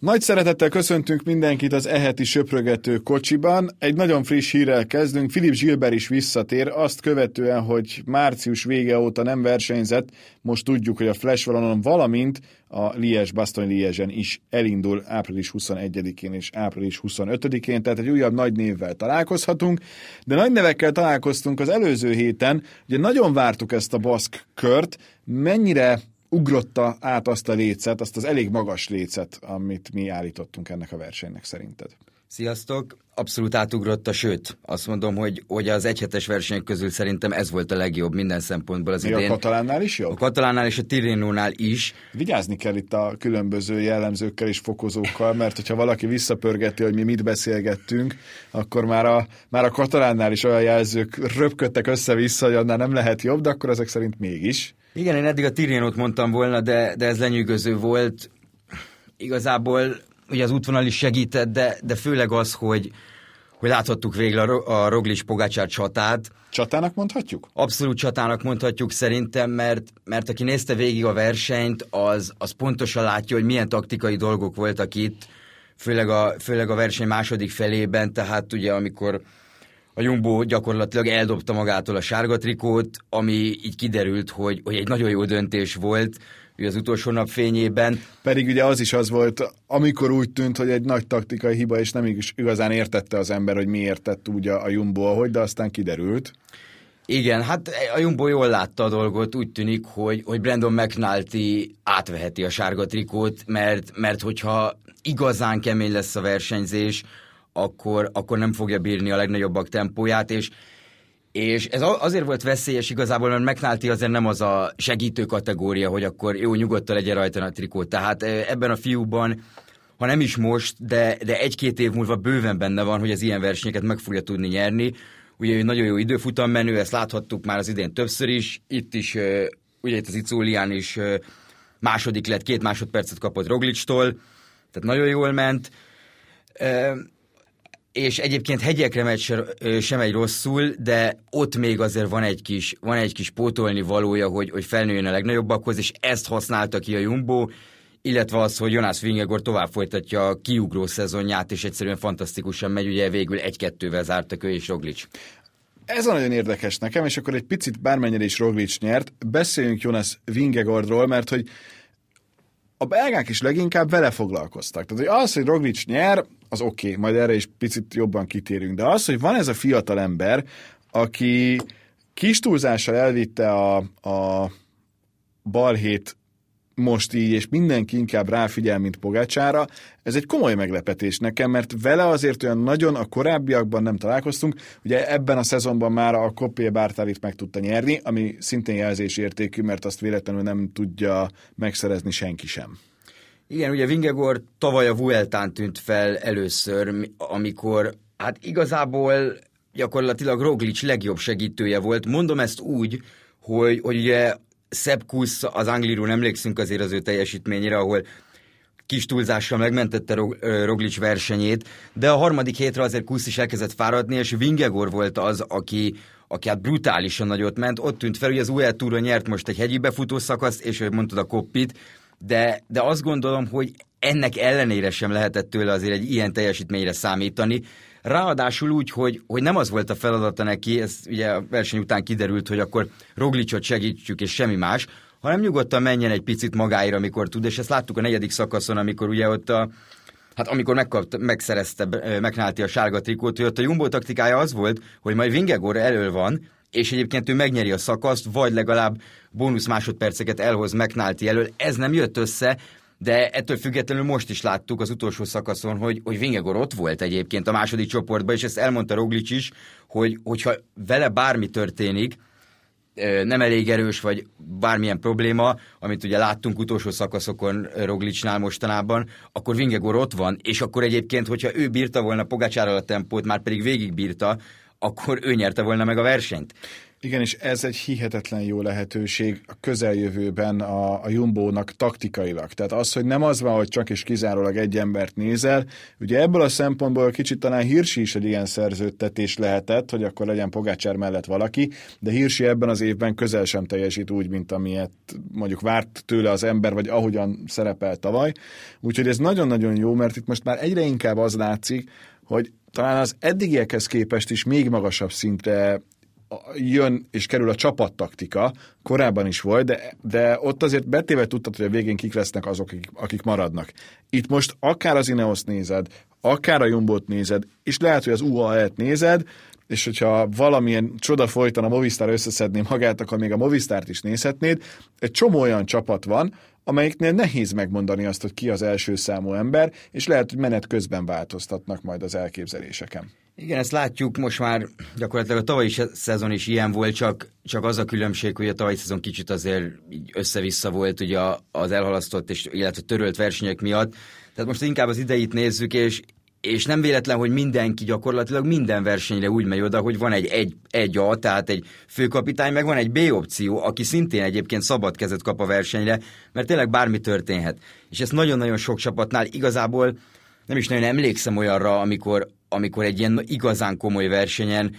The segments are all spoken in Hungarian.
Nagy szeretettel köszöntünk mindenkit az eheti söprögető kocsiban. Egy nagyon friss hírrel kezdünk. Filip Zsilber is visszatér, azt követően, hogy március vége óta nem versenyzett, most tudjuk, hogy a Flash Valonon, valamint a Liège Bastogne Liège-en is elindul április 21-én és április 25-én, tehát egy újabb nagy névvel találkozhatunk, de nagy nevekkel találkoztunk az előző héten, ugye nagyon vártuk ezt a baszk kört, mennyire ugrotta át azt a lécet, azt az elég magas lécet, amit mi állítottunk ennek a versenynek szerinted? Sziasztok! Abszolút átugrotta, sőt, azt mondom, hogy, hogy az egyhetes versenyek közül szerintem ez volt a legjobb minden szempontból az Mi idén. a katalánnál is jobb? A katalánnál és a Tirénónál is. Vigyázni kell itt a különböző jellemzőkkel és fokozókkal, mert hogyha valaki visszapörgeti, hogy mi mit beszélgettünk, akkor már a, már a katalánnál is olyan jelzők röpködtek össze-vissza, hogy annál nem lehet jobb, de akkor ezek szerint mégis. Igen, én eddig a Tirénót mondtam volna, de, de ez lenyűgöző volt. Igazából ugye az útvonal is segített, de, de főleg az, hogy, hogy láthattuk végre a, Ro- a Roglic Pogácsár csatát. Csatának mondhatjuk? Abszolút csatának mondhatjuk szerintem, mert, mert aki nézte végig a versenyt, az, az pontosan látja, hogy milyen taktikai dolgok voltak itt, főleg a, főleg a verseny második felében, tehát ugye amikor a Jumbo gyakorlatilag eldobta magától a sárga trikót, ami így kiderült, hogy, hogy egy nagyon jó döntés volt, az utolsó nap fényében. Pedig ugye az is az volt, amikor úgy tűnt, hogy egy nagy taktikai hiba, és nem is igazán értette az ember, hogy miért tett úgy a, a Jumbo, ahogy, de aztán kiderült. Igen, hát a Jumbo jól látta a dolgot, úgy tűnik, hogy, hogy Brandon McNulty átveheti a sárga trikót, mert, mert hogyha igazán kemény lesz a versenyzés, akkor, akkor nem fogja bírni a legnagyobbak tempóját, és és ez azért volt veszélyes igazából, mert McNulty azért nem az a segítő kategória, hogy akkor jó, nyugodtan legyen rajta a trikó. Tehát eh, ebben a fiúban, ha nem is most, de, de egy-két év múlva bőven benne van, hogy az ilyen versenyeket meg fogja tudni nyerni. Ugye ő nagyon jó időfutam menő, ezt láthattuk már az idén többször is. Itt is, ugye itt az Icólián is második lett, két másodpercet kapott Roglicstól, tehát nagyon jól ment. És egyébként hegyekre megy se, sem egy rosszul, de ott még azért van egy kis, van egy kis pótolni valója, hogy, hogy felnőjön a legnagyobbakhoz, és ezt használta ki a Jumbo, illetve az, hogy Jonas Vingegor tovább folytatja a kiugró szezonját, és egyszerűen fantasztikusan megy, ugye végül egy-kettővel zártak ő és Roglic. Ez a nagyon érdekes nekem, és akkor egy picit bármennyire is Roglic nyert, beszéljünk Jonas Vingegordról, mert hogy a belgák is leginkább vele foglalkoztak. Tehát hogy az, hogy Roglic nyer, az oké, okay, majd erre is picit jobban kitérünk, de az, hogy van ez a fiatal ember, aki kis túlzással elvitte a, a balhét most így, és mindenki inkább ráfigyel, mint Pogácsára, ez egy komoly meglepetés nekem, mert vele azért olyan nagyon a korábbiakban nem találkoztunk. Ugye ebben a szezonban már a Kopé Bártálit meg tudta nyerni, ami szintén jelzésértékű, mert azt véletlenül nem tudja megszerezni senki sem. Igen, ugye Vingegor tavaly a Vueltán tűnt fel először, mi- amikor hát igazából gyakorlatilag Roglic legjobb segítője volt. Mondom ezt úgy, hogy, hogy ugye Sepp Kuss, az Angliról emlékszünk azért az ő teljesítményére, ahol kis túlzással megmentette Roglic versenyét, de a harmadik hétre azért Kusz is elkezdett fáradni, és Vingegor volt az, aki, aki hát brutálisan nagyot ment. Ott tűnt fel, hogy az UL Touron nyert most egy hegyi befutó szakaszt, és hogy mondtad a koppit, de, de azt gondolom, hogy ennek ellenére sem lehetett tőle azért egy ilyen teljesítményre számítani. Ráadásul úgy, hogy, hogy nem az volt a feladata neki, ez ugye a verseny után kiderült, hogy akkor Roglicot segítsük, és semmi más, hanem nyugodtan menjen egy picit magáira, amikor tud, és ezt láttuk a negyedik szakaszon, amikor ugye ott a, hát amikor megkapta, megszerezte McNulty a sárga trikót, hogy ott a Jumbo taktikája az volt, hogy majd Vingegor elől van, és egyébként ő megnyeri a szakaszt, vagy legalább bónusz másodperceket elhoz McNulty elől. Ez nem jött össze, de ettől függetlenül most is láttuk az utolsó szakaszon, hogy, hogy Vingegor ott volt egyébként a második csoportban, és ezt elmondta Roglic is, hogy hogyha vele bármi történik, nem elég erős, vagy bármilyen probléma, amit ugye láttunk utolsó szakaszokon Roglicnál mostanában, akkor Vingegor ott van, és akkor egyébként, hogyha ő bírta volna Pogácsárral a tempót, már pedig végig bírta, akkor ő nyerte volna meg a versenyt. Igen, és ez egy hihetetlen jó lehetőség a közeljövőben a, a Jumbo-nak taktikailag. Tehát az, hogy nem az van, hogy csak és kizárólag egy embert nézel, ugye ebből a szempontból kicsit talán Hirsi is egy ilyen szerződtetés lehetett, hogy akkor legyen Pogácsár mellett valaki, de Hirsi ebben az évben közel sem teljesít úgy, mint amilyet mondjuk várt tőle az ember, vagy ahogyan szerepel tavaly. Úgyhogy ez nagyon-nagyon jó, mert itt most már egyre inkább az látszik, hogy talán az eddigiekhez képest is még magasabb szintre jön és kerül a csapattaktika, korábban is volt, de, de ott azért betéve tudtad, hogy a végén kik lesznek azok, akik, akik maradnak. Itt most akár az Ineos nézed, akár a Jumbot nézed, és lehet, hogy az UAE-t nézed, és hogyha valamilyen csoda folyton a Movistar összeszedné magát, akkor még a Movistart is nézhetnéd. Egy csomó olyan csapat van, amelyiknél nehéz megmondani azt, hogy ki az első számú ember, és lehet, hogy menet közben változtatnak majd az elképzeléseken. Igen, ezt látjuk, most már gyakorlatilag a tavalyi szezon is ilyen volt, csak, csak az a különbség, hogy a tavalyi szezon kicsit azért össze-vissza volt ugye az elhalasztott és illetve törölt versenyek miatt. Tehát most inkább az ideit nézzük, és, és nem véletlen, hogy mindenki gyakorlatilag minden versenyre úgy megy oda, hogy van egy, egy, egy A, tehát egy főkapitány, meg van egy B opció, aki szintén egyébként szabad kezet kap a versenyre, mert tényleg bármi történhet. És ez nagyon-nagyon sok csapatnál igazából nem is nagyon emlékszem olyanra, amikor, amikor egy ilyen igazán komoly versenyen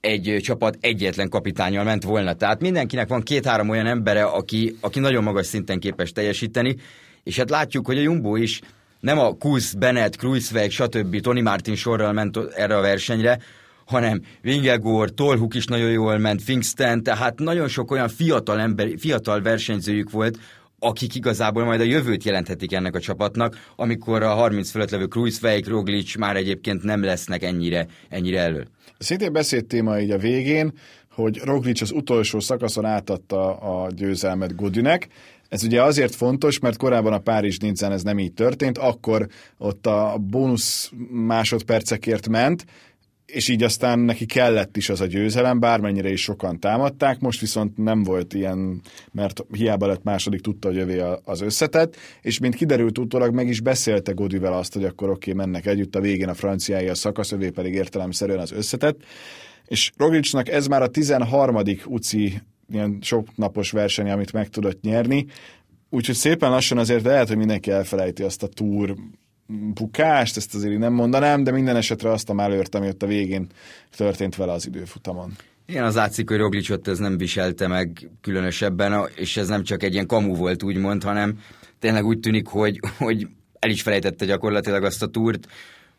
egy csapat egyetlen kapitányal ment volna. Tehát mindenkinek van két-három olyan embere, aki, aki nagyon magas szinten képes teljesíteni, és hát látjuk, hogy a Jumbo is nem a Kusz, Bennett, Kruisweg, stb. Tony Martin sorral ment erre a versenyre, hanem Vingegor, Tolhuk is nagyon jól ment, Finksten, tehát nagyon sok olyan fiatal, ember, fiatal versenyzőjük volt, akik igazából majd a jövőt jelenthetik ennek a csapatnak, amikor a 30 fölött levő Kruiswijk, Roglic már egyébként nem lesznek ennyire, ennyire elő. Szintén beszélt téma így a végén, hogy Roglic az utolsó szakaszon átadta a győzelmet Godinek. Ez ugye azért fontos, mert korábban a Párizs Nincán ez nem így történt, akkor ott a bónusz másodpercekért ment, és így aztán neki kellett is az a győzelem, bármennyire is sokan támadták, most viszont nem volt ilyen, mert hiába lett második, tudta, hogy övé az összetett, és mint kiderült utólag, meg is beszélte Godivel azt, hogy akkor oké, mennek együtt, a végén a franciái a szakasz, övé pedig értelemszerűen az összetett, és Roglicnak ez már a 13. UCI ilyen sok napos verseny, amit meg tudott nyerni, úgyhogy szépen lassan azért lehet, hogy mindenki elfelejti azt a túr bukást, ezt azért nem mondanám, de minden esetre azt a mellőrt, ami ott a végén történt vele az időfutamon. Igen, az látszik, hogy Roglicot ez nem viselte meg különösebben, és ez nem csak egy ilyen kamu volt, úgymond, hanem tényleg úgy tűnik, hogy, hogy el is felejtette gyakorlatilag azt a túrt,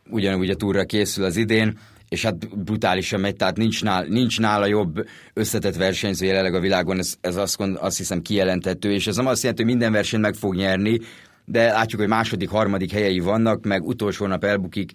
ugyanúgy a túra készül az idén, és hát brutálisan megy, tehát nincs, nál, nincs nála jobb összetett versenyző jelenleg a világon, ez, ez azt, azt hiszem kijelentető, és ez nem azt jelenti, hogy minden versenyt meg fog nyerni, de látjuk, hogy második, harmadik helyei vannak, meg utolsó nap elbukik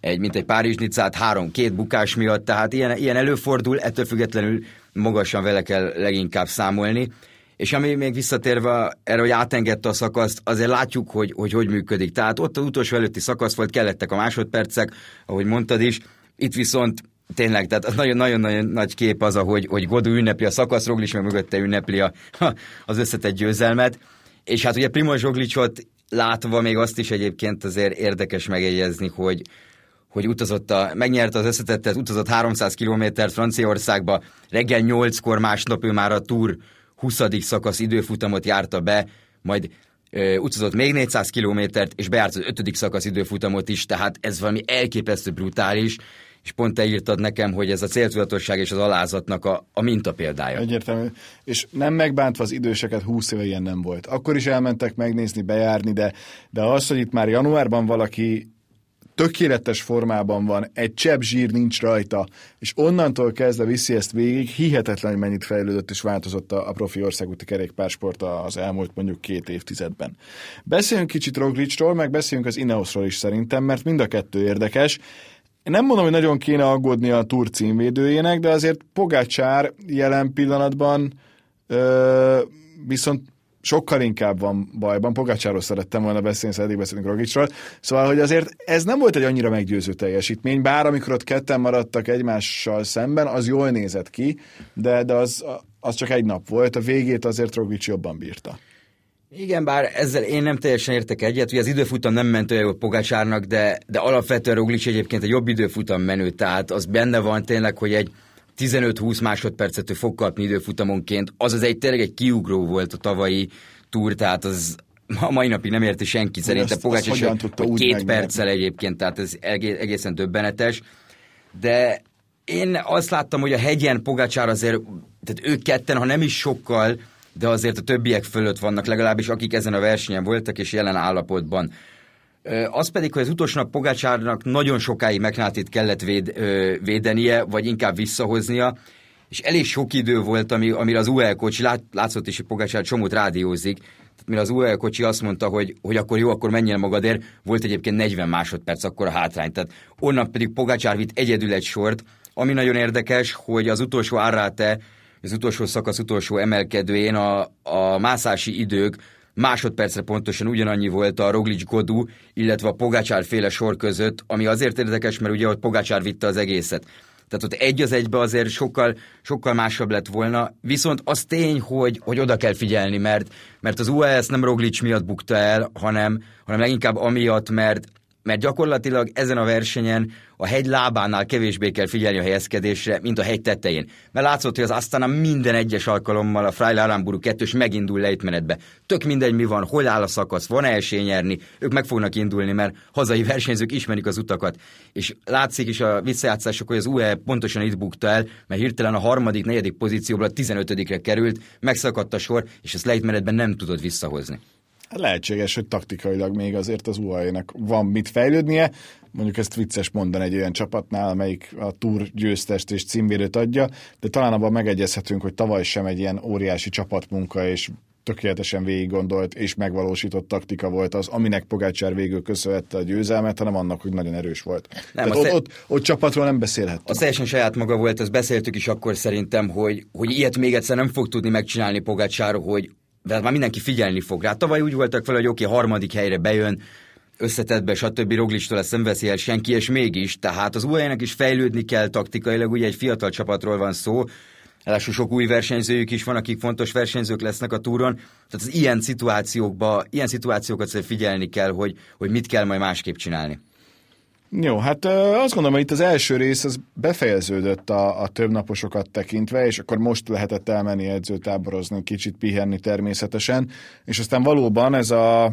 egy, mint egy párizs nicát három, két bukás miatt, tehát ilyen, ilyen előfordul, ettől függetlenül magasan vele kell leginkább számolni. És ami még visszatérve erre, hogy átengedte a szakaszt, azért látjuk, hogy, hogy hogy működik. Tehát ott az utolsó előtti szakasz volt, kellettek a másodpercek, ahogy mondtad is, itt viszont tényleg, tehát nagyon-nagyon nagy kép az, ahogy, hogy Godú ünnepli a szakasz, Roglic meg mögötte ünnepli a, az összetett győzelmet. És hát ugye Primoz Zsoglicot látva még azt is egyébként azért érdekes megjegyezni, hogy, hogy utazott a, megnyerte az összetettet, utazott 300 kilométert Franciaországba, reggel 8-kor másnap ő már a túr 20. szakasz időfutamot járta be, majd ö, utazott még 400 kilométert, és bejárt az 5. szakasz időfutamot is, tehát ez valami elképesztő brutális, és pont te írtad nekem, hogy ez a céltudatosság és az alázatnak a, a mintapéldája. Egyértelmű. És nem megbántva az időseket, 20 éve ilyen nem volt. Akkor is elmentek megnézni, bejárni, de, de az, hogy itt már januárban valaki tökéletes formában van, egy csepp zsír nincs rajta, és onnantól kezdve viszi ezt végig, hihetetlen, hogy mennyit fejlődött és változott a, a profi országúti kerékpársport az elmúlt mondjuk két évtizedben. Beszéljünk kicsit Roglicról, meg beszéljünk az Ineosról is szerintem, mert mind a kettő érdekes. Én nem mondom, hogy nagyon kéne aggódni a túr címvédőjének, de azért Pogácsár jelen pillanatban ö, viszont sokkal inkább van bajban. Pogácsáról szerettem volna beszélni, eddig beszélünk Rogicsról. Szóval, hogy azért ez nem volt egy annyira meggyőző teljesítmény, bár amikor ott ketten maradtak egymással szemben, az jól nézett ki, de, de az, az csak egy nap volt, a végét azért Rogics jobban bírta. Igen, bár ezzel én nem teljesen értek egyet, hogy az időfutam nem ment olyan jól Pogácsárnak, de, de alapvetően Roglic egyébként egy jobb időfutam menő, tehát az benne van tényleg, hogy egy 15-20 másodpercet fog kapni időfutamonként, az az egy tényleg egy kiugró volt a tavalyi túr, tehát az a mai napig nem érti senki szerintem Pogács, és hogy két perccel egyébként, tehát ez egészen döbbenetes, de én azt láttam, hogy a hegyen Pogácsár azért, tehát ők ketten, ha nem is sokkal, de azért a többiek fölött vannak legalábbis, akik ezen a versenyen voltak és jelen állapotban. Az pedig, hogy az utolsó nap Pogácsárnak nagyon sokáig megnátit kellett véd, védenie, vagy inkább visszahoznia, és elég sok idő volt, ami, amire az UL kocsi, lát, látszott is, hogy Pogácsár csomót rádiózik, tehát mire az UL kocsi azt mondta, hogy, hogy akkor jó, akkor menjen magadért, volt egyébként 40 másodperc akkor a hátrány, tehát onnan pedig Pogácsár vitt egyedül egy sort, ami nagyon érdekes, hogy az utolsó árráte, az utolsó szakasz utolsó emelkedőjén a, a mászási idők másodpercre pontosan ugyanannyi volt a Roglic Godú, illetve a Pogácsár féle sor között, ami azért érdekes, mert ugye ott Pogácsár vitte az egészet. Tehát ott egy az egybe azért sokkal, sokkal másabb lett volna, viszont az tény, hogy, hogy oda kell figyelni, mert, mert az UAS nem Roglic miatt bukta el, hanem, hanem leginkább amiatt, mert mert gyakorlatilag ezen a versenyen a hegy lábánál kevésbé kell figyelni a helyezkedésre, mint a hegy tetején. Mert látszott, hogy az aztán minden egyes alkalommal a Freile Aramburu kettős megindul lejtmenetbe. Tök mindegy, mi van, hol áll a szakasz, van-e esély nyerni, ők meg fognak indulni, mert hazai versenyzők ismerik az utakat. És látszik is a visszajátszások, hogy az UE pontosan itt bukta el, mert hirtelen a harmadik, negyedik pozícióból a 15 került, megszakadt a sor, és ezt lejtmenetben nem tudod visszahozni. Lehetséges, hogy taktikailag még azért az UAE-nek van mit fejlődnie. Mondjuk ezt vicces mondani egy olyan csapatnál, amelyik a túr győztest és címvérőt adja, de talán abban megegyezhetünk, hogy tavaly sem egy ilyen óriási csapatmunka és tökéletesen végig gondolt és megvalósított taktika volt az, aminek Pogácsár végül köszönhette a győzelmet, hanem annak, hogy nagyon erős volt. Nem, ott, ott, ott, csapatról nem beszélhetünk. A teljesen saját maga volt, ezt beszéltük is akkor szerintem, hogy, hogy ilyet még egyszer nem fog tudni megcsinálni Pogácsár, hogy de hát már mindenki figyelni fog rá. Tavaly úgy voltak fel, hogy oké, okay, harmadik helyre bejön, összetettbe, stb. Roglistól ezt nem veszi el senki, és mégis, tehát az uae is fejlődni kell taktikailag, ugye egy fiatal csapatról van szó, Ráadásul sok új versenyzőjük is van, akik fontos versenyzők lesznek a túron. Tehát az ilyen szituációkba, ilyen szituációkat figyelni kell, hogy, hogy mit kell majd másképp csinálni. Jó, hát azt gondolom, hogy itt az első rész az befejeződött a, a több naposokat tekintve, és akkor most lehetett elmenni edzőtáborozni, kicsit pihenni természetesen, és aztán valóban ez a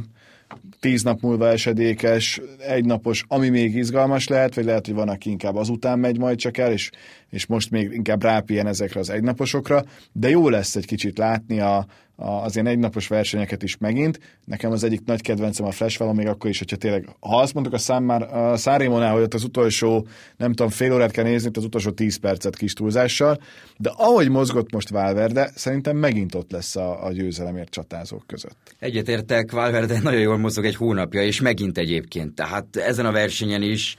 tíz nap múlva esedékes, egynapos, ami még izgalmas lehet, vagy lehet, hogy van, aki inkább azután megy majd csak el, és, és most még inkább rápien ezekre az egynaposokra, de jó lesz egy kicsit látni a, az ilyen egynapos versenyeket is megint. Nekem az egyik nagy kedvencem a Flash valami, még akkor is, hogyha tényleg, ha azt mondtuk a, szám már, a Szárémonál, hogy ott az utolsó, nem tudom, fél órát kell nézni, az utolsó 10 percet kis túlzással, de ahogy mozgott most Valverde, szerintem megint ott lesz a, a győzelemért csatázók között. Egyetértek, Valverde nagyon jól mozog egy hónapja, és megint egyébként. Tehát ezen a versenyen is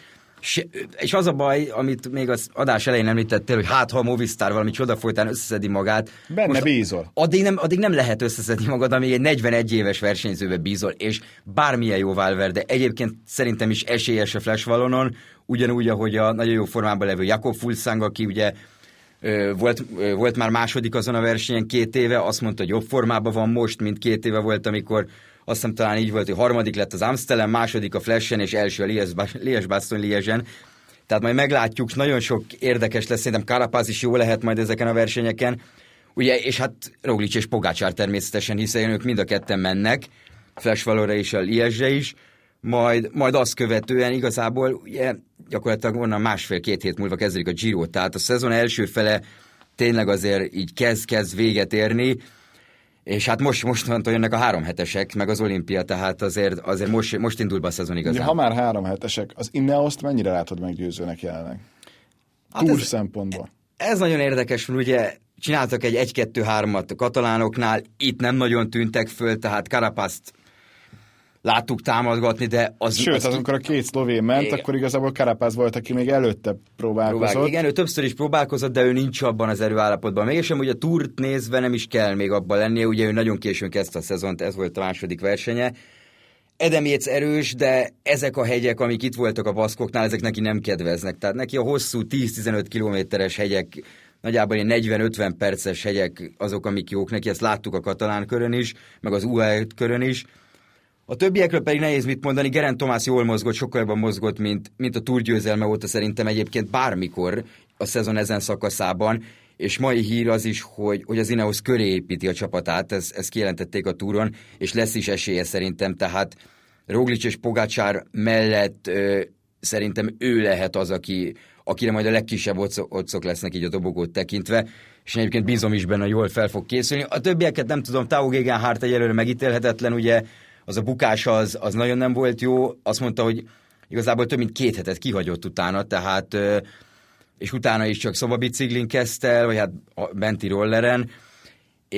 és az a baj, amit még az adás elején említettél, hogy hát ha a Movistar valami csoda folytán összeszedi magát. Benne most bízol. Addig nem, addig nem lehet összeszedni magad, amíg egy 41 éves versenyzőbe bízol, és bármilyen jó de egyébként szerintem is esélyes a Flash Valonon, ugyanúgy, ahogy a nagyon jó formában levő Jakob Fulszang, aki ugye volt, volt már második azon a versenyen két éve, azt mondta, hogy jobb formában van most, mint két éve volt, amikor azt hiszem talán így volt, hogy harmadik lett az Amsterdam, második a Flashen, és első a Liège-Bastogne Liège-en. Tehát majd meglátjuk, nagyon sok érdekes lesz, szerintem Karapáz is jó lehet majd ezeken a versenyeken. Ugye, és hát Roglic és Pogácsár természetesen, hiszen ők mind a ketten mennek, Flash Valora és a Liège is, majd, majd azt követően igazából ugye, gyakorlatilag onnan másfél-két hét múlva kezdődik a Giro, tehát a szezon első fele tényleg azért így kezd-kezd véget érni, és hát most, mostantól jönnek a három hetesek, meg az olimpia, tehát azért, azért most, most indul be a szezon igazán. Ha már három hetesek, az Ineoszt mennyire látod meggyőzőnek jelenleg? Hát Túr ez, szempontból. Ez nagyon érdekes, mert ugye csináltak egy 1-2-3-at a katalánoknál, itt nem nagyon tűntek föl, tehát Karapaszt láttuk támadgatni, de az... Sőt, az, az amikor a két szlovén ment, igen. akkor igazából Karapász volt, aki még előtte próbálkozott. Próbál, igen, ő többször is próbálkozott, de ő nincs abban az erőállapotban. Mégsem, hogy a túrt nézve nem is kell még abban lennie, ugye ő nagyon későn kezdte a szezont, ez volt a második versenye. Edemjéc erős, de ezek a hegyek, amik itt voltak a baszkoknál, ezek neki nem kedveznek. Tehát neki a hosszú 10-15 kilométeres hegyek nagyjából 40-50 perces hegyek azok, amik jók neki, ezt láttuk a katalán körön is, meg az UAE körön is. A többiekről pedig nehéz mit mondani, Geren Tomás jól mozgott, sokkal jobban mozgott, mint, mint a túrgyőzelme óta szerintem egyébként bármikor a szezon ezen szakaszában, és mai hír az is, hogy, hogy az Ineos köré építi a csapatát, ezt, ezt kijelentették a túron, és lesz is esélye szerintem, tehát Roglic és Pogácsár mellett ö, szerintem ő lehet az, aki, akire majd a legkisebb otcok lesznek így a dobogót tekintve, és egyébként bízom is benne, jól fel fog készülni. A többieket nem tudom, Tao Gegenhardt egyelőre megítélhetetlen, ugye az a bukás az, az nagyon nem volt jó, azt mondta, hogy igazából több mint két hetet kihagyott utána, tehát és utána is csak szobabiciklin kezdte el, vagy hát benti rolleren,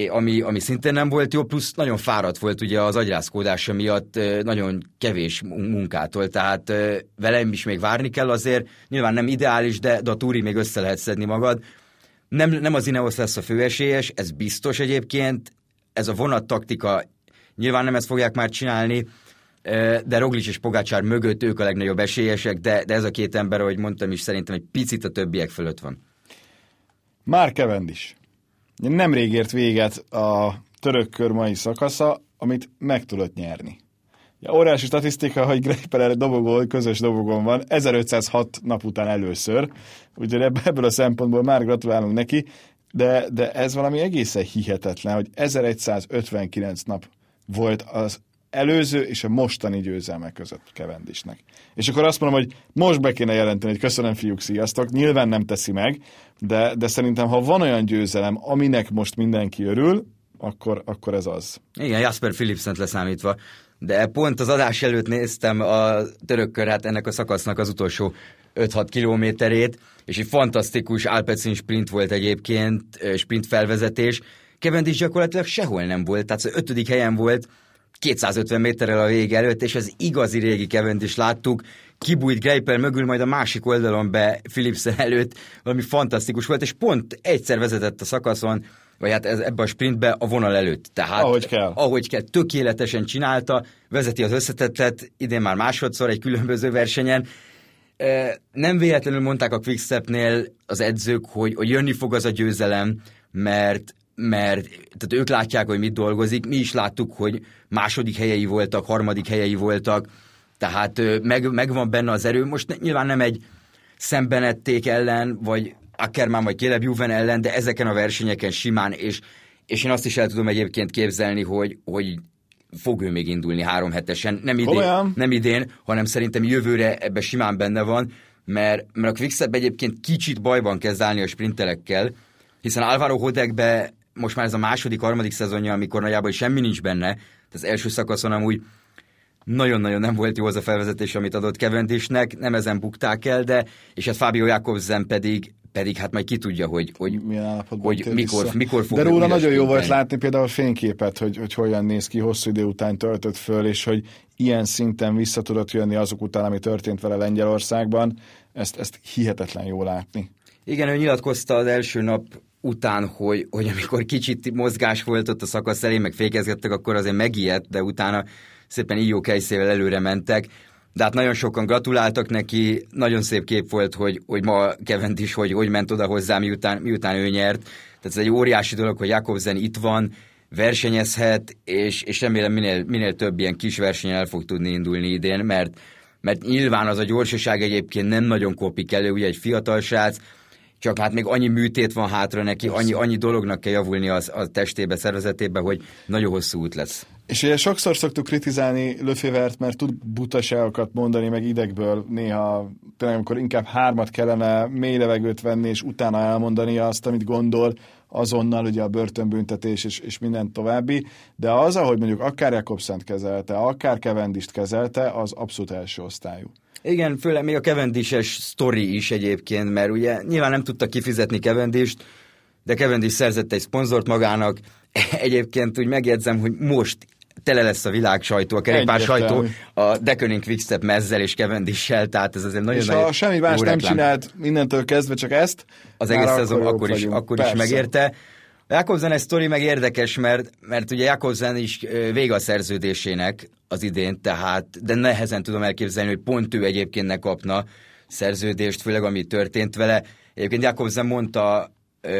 ami, ami szintén nem volt jó, plusz nagyon fáradt volt ugye az agyrázkódása miatt, nagyon kevés munkától, tehát velem is még várni kell azért, nyilván nem ideális, de, de a túri még össze lehet szedni magad. Nem, nem az Ineos lesz a főesélyes, ez biztos egyébként, ez a vonat taktika, nyilván nem ezt fogják már csinálni, de Roglic és Pogácsár mögött ők a legnagyobb esélyesek, de, de ez a két ember, ahogy mondtam is, szerintem egy picit a többiek fölött van. Már is. Nemrég ért véget a török kör szakasza, amit meg tudott nyerni. Ja, óriási statisztika, hogy Greipel dobogó, közös dobogón van, 1506 nap után először, úgyhogy ebből a szempontból már gratulálunk neki, de, de ez valami egészen hihetetlen, hogy 1159 nap volt az előző és a mostani győzelmek között Kevendisnek. És akkor azt mondom, hogy most be kéne jelenteni, hogy köszönöm fiúk, sziasztok, nyilván nem teszi meg, de, de szerintem ha van olyan győzelem, aminek most mindenki örül, akkor, akkor ez az. Igen, Jasper Philipsent leszámítva. De pont az adás előtt néztem a törökkör, hát ennek a szakasznak az utolsó 5-6 kilométerét, és egy fantasztikus Alpecin sprint volt egyébként, sprint felvezetés. Cavendish gyakorlatilag sehol nem volt, tehát az ötödik helyen volt, 250 méterrel a vég előtt, és az igazi régi kevent is láttuk, kibújt Greipel mögül, majd a másik oldalon be Philipsen előtt, valami fantasztikus volt, és pont egyszer vezetett a szakaszon, vagy hát ez, ebbe a sprintbe a vonal előtt. Tehát, ahogy kell. Ahogy kell, tökéletesen csinálta, vezeti az összetettet, idén már másodszor egy különböző versenyen. Nem véletlenül mondták a Quickstepnél az edzők, hogy, hogy jönni fog az a győzelem, mert mert tehát ők látják, hogy mit dolgozik, mi is láttuk, hogy második helyei voltak, harmadik helyei voltak, tehát meg, megvan benne az erő. Most nyilván nem egy szembenették ellen, vagy Ackermann vagy Caleb Juven ellen, de ezeken a versenyeken simán, és, és én azt is el tudom egyébként képzelni, hogy, hogy fog ő még indulni három hetesen, nem idén, nem idén, hanem szerintem jövőre ebbe simán benne van, mert, mert a Quickstep egyébként kicsit bajban kezd állni a sprinterekkel, hiszen Alvaro Hodegbe most már ez a második, harmadik szezonja, amikor nagyjából semmi nincs benne, az első szakaszon amúgy nagyon-nagyon nem volt jó az a felvezetés, amit adott Kevendisnek, nem ezen bukták el, de és hát Fábio Jakobsen pedig pedig hát majd ki tudja, hogy, hogy, hogy mikor, mikor fog De róla nagyon jó volt látni például a fényképet, hogy, hogy hogyan néz ki, hosszú idő után töltött föl, és hogy ilyen szinten vissza tudott jönni azok után, ami történt vele Lengyelországban. Ezt, ezt hihetetlen jó látni. Igen, ő nyilatkozta az első nap után, hogy, hogy amikor kicsit mozgás volt ott a szakasz elé, meg fékezgettek, akkor azért megijedt, de utána szépen íjó kejszével előre mentek. De hát nagyon sokan gratuláltak neki, nagyon szép kép volt, hogy, hogy ma Kevent is, hogy, hogy ment oda hozzá, miután, miután ő nyert. Tehát ez egy óriási dolog, hogy Jakobsen itt van, versenyezhet, és, és remélem minél, minél több ilyen kis versenyen el fog tudni indulni idén, mert, mert nyilván az a gyorsaság egyébként nem nagyon kopik elő, ugye egy fiatal srác, csak hát még annyi műtét van hátra neki, annyi, annyi dolognak kell javulni az, a testébe, szervezetébe, hogy nagyon hosszú út lesz. És ugye sokszor szoktuk kritizálni Löfévert, mert tud butaságokat mondani, meg idegből néha, tényleg amikor inkább hármat kellene mély levegőt venni, és utána elmondani azt, amit gondol, azonnal ugye a börtönbüntetés és, és minden további, de az, ahogy mondjuk akár Jakobszent kezelte, akár Kevendist kezelte, az abszolút első osztályú. Igen, főleg még a Cavendish-es sztori is egyébként, mert ugye nyilván nem tudta kifizetni Cavendish-t, de Cavendish szerzett egy szponzort magának. Egyébként úgy megjegyzem, hogy most tele lesz a világ sajtó, a kerékpár sajtó a Deceuninck Quickstep mezzel és cavendish tehát ez azért nagyon És ha semmi más nem csinált mindentől kezdve, csak ezt, az egész szezon akkor, is, akkor is megérte. Jakobsen egy sztori meg érdekes, mert, mert ugye Jakobsen is vége a szerződésének az idén, tehát, de nehezen tudom elképzelni, hogy pont ő egyébként ne kapna szerződést, főleg ami történt vele. Egyébként Jakobsen mondta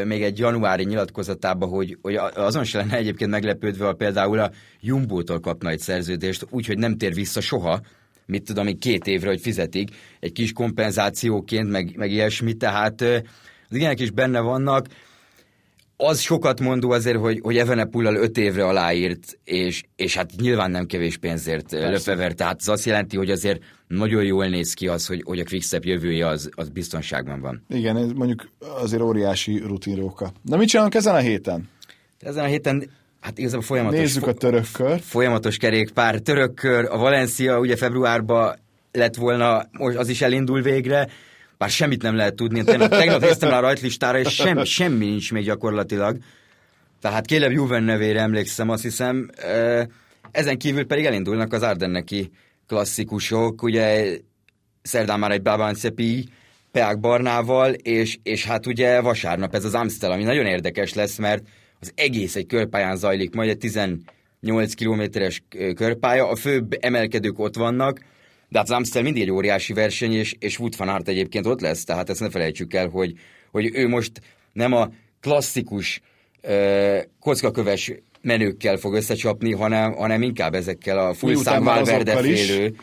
még egy januári nyilatkozatában, hogy, hogy azon se lenne egyébként meglepődve, ha például a Jumbo-tól kapna egy szerződést, úgyhogy nem tér vissza soha, mit tudom, még két évre, hogy fizetik, egy kis kompenzációként, meg, meg ilyesmi, tehát az ilyenek is benne vannak. Az sokat mondó azért, hogy, hogy Evenepullal öt évre aláírt, és, és hát nyilván nem kevés pénzért löfever, tehát az azt jelenti, hogy azért nagyon jól néz ki az, hogy, hogy a Quickstep jövője az, az biztonságban van. Igen, ez mondjuk azért óriási rutinróka. Na mit csinálunk ezen a héten? Ezen a héten Hát igazából folyamatos... Nézzük a törökkör. Folyamatos kerékpár. Törökkör, a Valencia ugye februárban lett volna, most az is elindul végre, bár semmit nem lehet tudni. Tegnap, tegnap néztem a rajtlistára, és sem, semmi nincs még gyakorlatilag. Tehát Kéleb Juven nevére emlékszem, azt hiszem. Ezen kívül pedig elindulnak az Ardenneki klasszikusok, ugye szerdán már egy Babancepi, Peák Barnával, és, és hát ugye vasárnap ez az Amstel, ami nagyon érdekes lesz, mert az egész egy körpályán zajlik, majd egy 18 kilométeres körpálya, a főbb emelkedők ott vannak, de hát az Amstel mindig egy óriási verseny, és, és Wood van Aert egyébként ott lesz, tehát ezt ne felejtsük el, hogy, hogy ő most nem a klasszikus uh, kockaköves menőkkel fog összecsapni, hanem, hanem inkább ezekkel a full Valverde félő,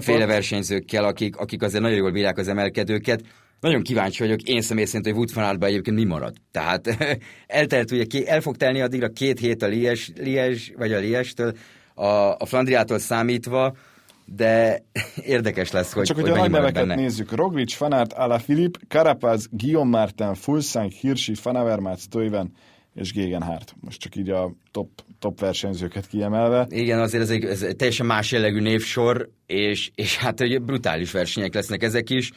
féle versenyzőkkel, akik, akik azért nagyon jól bírják az emelkedőket. Nagyon kíváncsi vagyok, én személy szerint, hogy Wood van egyébként mi marad. Tehát eltelt, ugye el fog telni addigra két hét a Lies, Lies vagy a Liestől, a, a Flandriától számítva, de érdekes lesz, hogy Csak hogy, hogy a nagy neveket benne. nézzük. Roglic, Fanart, Alaphilippe, Carapaz, Guillaume Martin, Fulsang, Hirschi, Fanavermát, Toiven és Gegenhardt. Most csak így a top, top versenyzőket kiemelve. Igen, azért ez egy, ez egy teljesen más jellegű névsor, és, és hát egy brutális versenyek lesznek ezek is.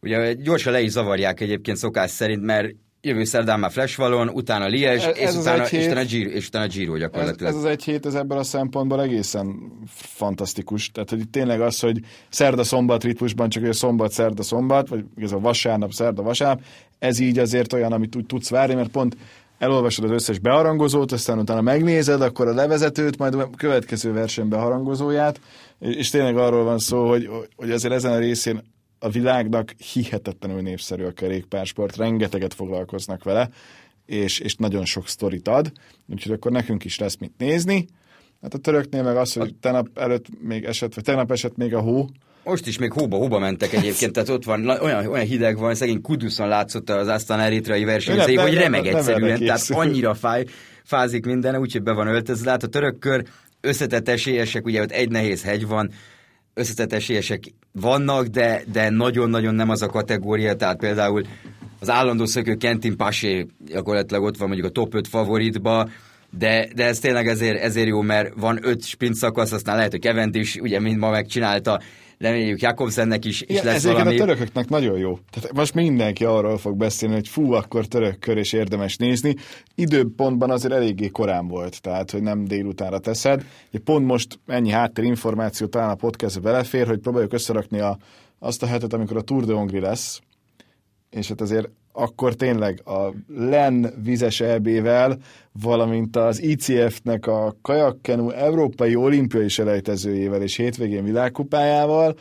Ugye gyorsan le is zavarják egyébként szokás szerint, mert jövő szerdán már Flash Valon, utána Liège, ez, és, utána, és, utána Giro, és utána Giro gyakorlatilag. Ez, ez az egy hét, ez ebből a szempontból egészen fantasztikus. Tehát, hogy tényleg az, hogy szerda-szombat ritmusban csak hogy a szombat, szerda-szombat, vagy ez a vasárnap, szerda-vasárnap, ez így azért olyan, amit úgy tudsz várni, mert pont elolvasod az összes beharangozót, aztán utána megnézed, akkor a levezetőt, majd a következő verseny beharangozóját, és tényleg arról van szó, hogy, hogy azért ezen a részén a világnak hihetetlenül népszerű a kerékpársport, rengeteget foglalkoznak vele, és, és nagyon sok sztorit ad, úgyhogy akkor nekünk is lesz mit nézni. Hát a töröknél meg az, hogy tegnap előtt még esett, vagy tegnap esett még a hó, most is még hóba, hóba mentek egyébként, tehát ott van, olyan, olyan hideg van, szegény Kuduszon látszott az aztán eritrai versenyzői, hogy remeg egyszerűen, tehát annyira fáj, fázik minden, úgyhogy be van öltözve. Hát a török kör összetett esélyesek, ugye ott egy nehéz hegy van, összetett esélyesek vannak, de, de nagyon-nagyon nem az a kategória, tehát például az állandó szökő Kentin Pasé gyakorlatilag ott van mondjuk a top 5 favoritba, de, de ez tényleg ezért, ezért jó, mert van öt sprint szakasz, aztán lehet, hogy Kevent is, ugye, mint ma megcsinálta, reméljük Jakobsennek is, is lesz ez valami. a törököknek nagyon jó. Tehát most mindenki arról fog beszélni, hogy fú, akkor török kör és érdemes nézni. Időpontban azért eléggé korán volt, tehát hogy nem délutánra teszed. Ugye pont most ennyi háttérinformáció talán a podcast belefér, hogy próbáljuk összerakni a, azt a hetet, amikor a Tour de Hongri lesz, és hát azért akkor tényleg a LEN vizes EB-vel, valamint az ICF-nek a kajakkenu Európai Olimpiai selejtezőjével és hétvégén világkupájával,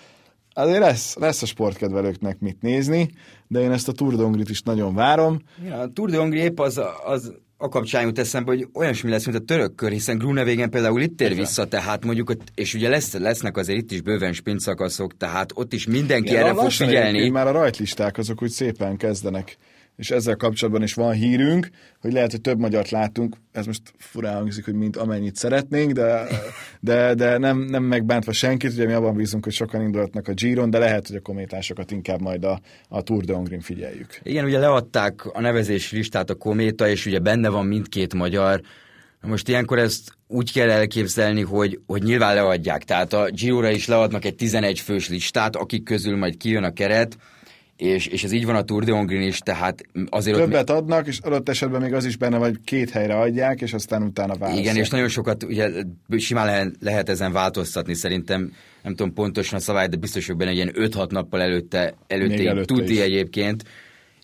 azért lesz, lesz a sportkedvelőknek mit nézni, de én ezt a Tour de Hongrit is nagyon várom. Ja, a Tour de Hongri épp az, az a kapcsán jut eszembe, hogy olyasmi lesz, mint a török kör, hiszen Grunevégen például itt tér vissza, tehát mondjuk, és ugye lesz, lesznek azért itt is bőven szakaszok, tehát ott is mindenki ja, erre fog figyelni. Már a rajtlisták azok úgy szépen kezdenek és ezzel kapcsolatban is van hírünk, hogy lehet, hogy több magyart látunk, ez most furán hangzik, hogy mint amennyit szeretnénk, de, de, de nem, nem megbántva senkit, ugye mi abban bízunk, hogy sokan indulhatnak a Giron, de lehet, hogy a kométásokat inkább majd a, a Tour de Hongrin figyeljük. Igen, ugye leadták a nevezés listát a kométa, és ugye benne van mindkét magyar, most ilyenkor ezt úgy kell elképzelni, hogy, hogy nyilván leadják, tehát a Giro-ra is leadnak egy 11 fős listát, akik közül majd kijön a keret, és, és ez így van a Tour de Hongrin is, tehát azért Többet ott... adnak, és adott esetben még az is benne, vagy két helyre adják, és aztán utána választják. Igen, és nagyon sokat, ugye simán lehet, lehet ezen változtatni, szerintem nem tudom pontosan a szabály, de biztos, hogy benne egy ilyen 5-6 nappal előtte, előtte, előtte tuti is. egyébként,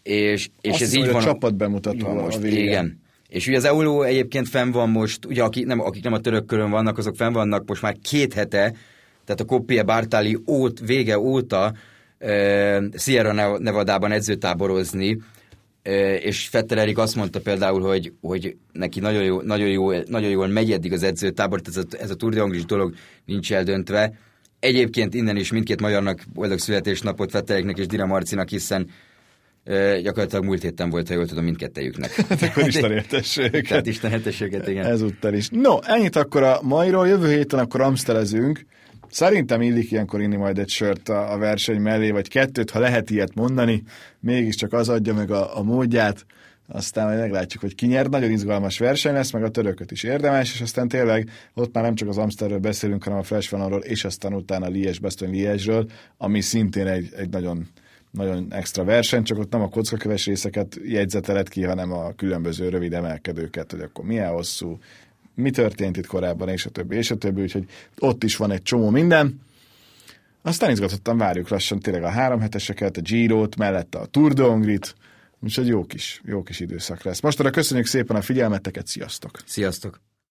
és, és Azt ez így van. a csapat bemutató van most, igen. És ugye az Euló egyébként fenn van most, ugye akik nem, akik nem a török körön vannak, azok fenn vannak most már két hete, tehát a Koppie Bartali ót, vége óta Sierra Nevadában edzőtáborozni, és Fetter Erik azt mondta például, hogy, hogy neki nagyon, jó, nagyon, jó, nagyon jól megy eddig az edzőtábor, ez a, ez a Tour de Anglis dolog nincs eldöntve. Egyébként innen is mindkét magyarnak boldog születésnapot Fettereknek és Dira Marcinak, hiszen e, gyakorlatilag múlt héten volt, ha jól tudom, mindkettejüknek. Hát akkor Isten értességet. Tehát Isten értességet, igen. Ezúttal is. No, ennyit akkor a mairól, jövő héten akkor amstelezünk. Szerintem illik ilyenkor inni majd egy sört a, a verseny mellé, vagy kettőt, ha lehet ilyet mondani, mégiscsak az adja meg a, a módját, aztán majd meglátjuk, hogy ki nyer. Nagyon izgalmas verseny lesz, meg a törököt is érdemes, és aztán tényleg ott már nem csak az Amsterről beszélünk, hanem a Flash Vanonról, és aztán utána Liège, Bastogne Liège-ről, ami szintén egy, egy nagyon nagyon extra verseny, csak ott nem a kockaköves részeket jegyzetelet ki, hanem a különböző rövid emelkedőket, hogy akkor milyen hosszú, mi történt itt korábban, és a többi, és a többi, úgyhogy ott is van egy csomó minden. Aztán izgatottan várjuk lassan tényleg a három heteseket, a Giro-t, mellette a Tour de Hongrit, úgyhogy jó kis, jó kis időszak lesz. Most arra köszönjük szépen a figyelmeteket, sziasztok! Sziasztok!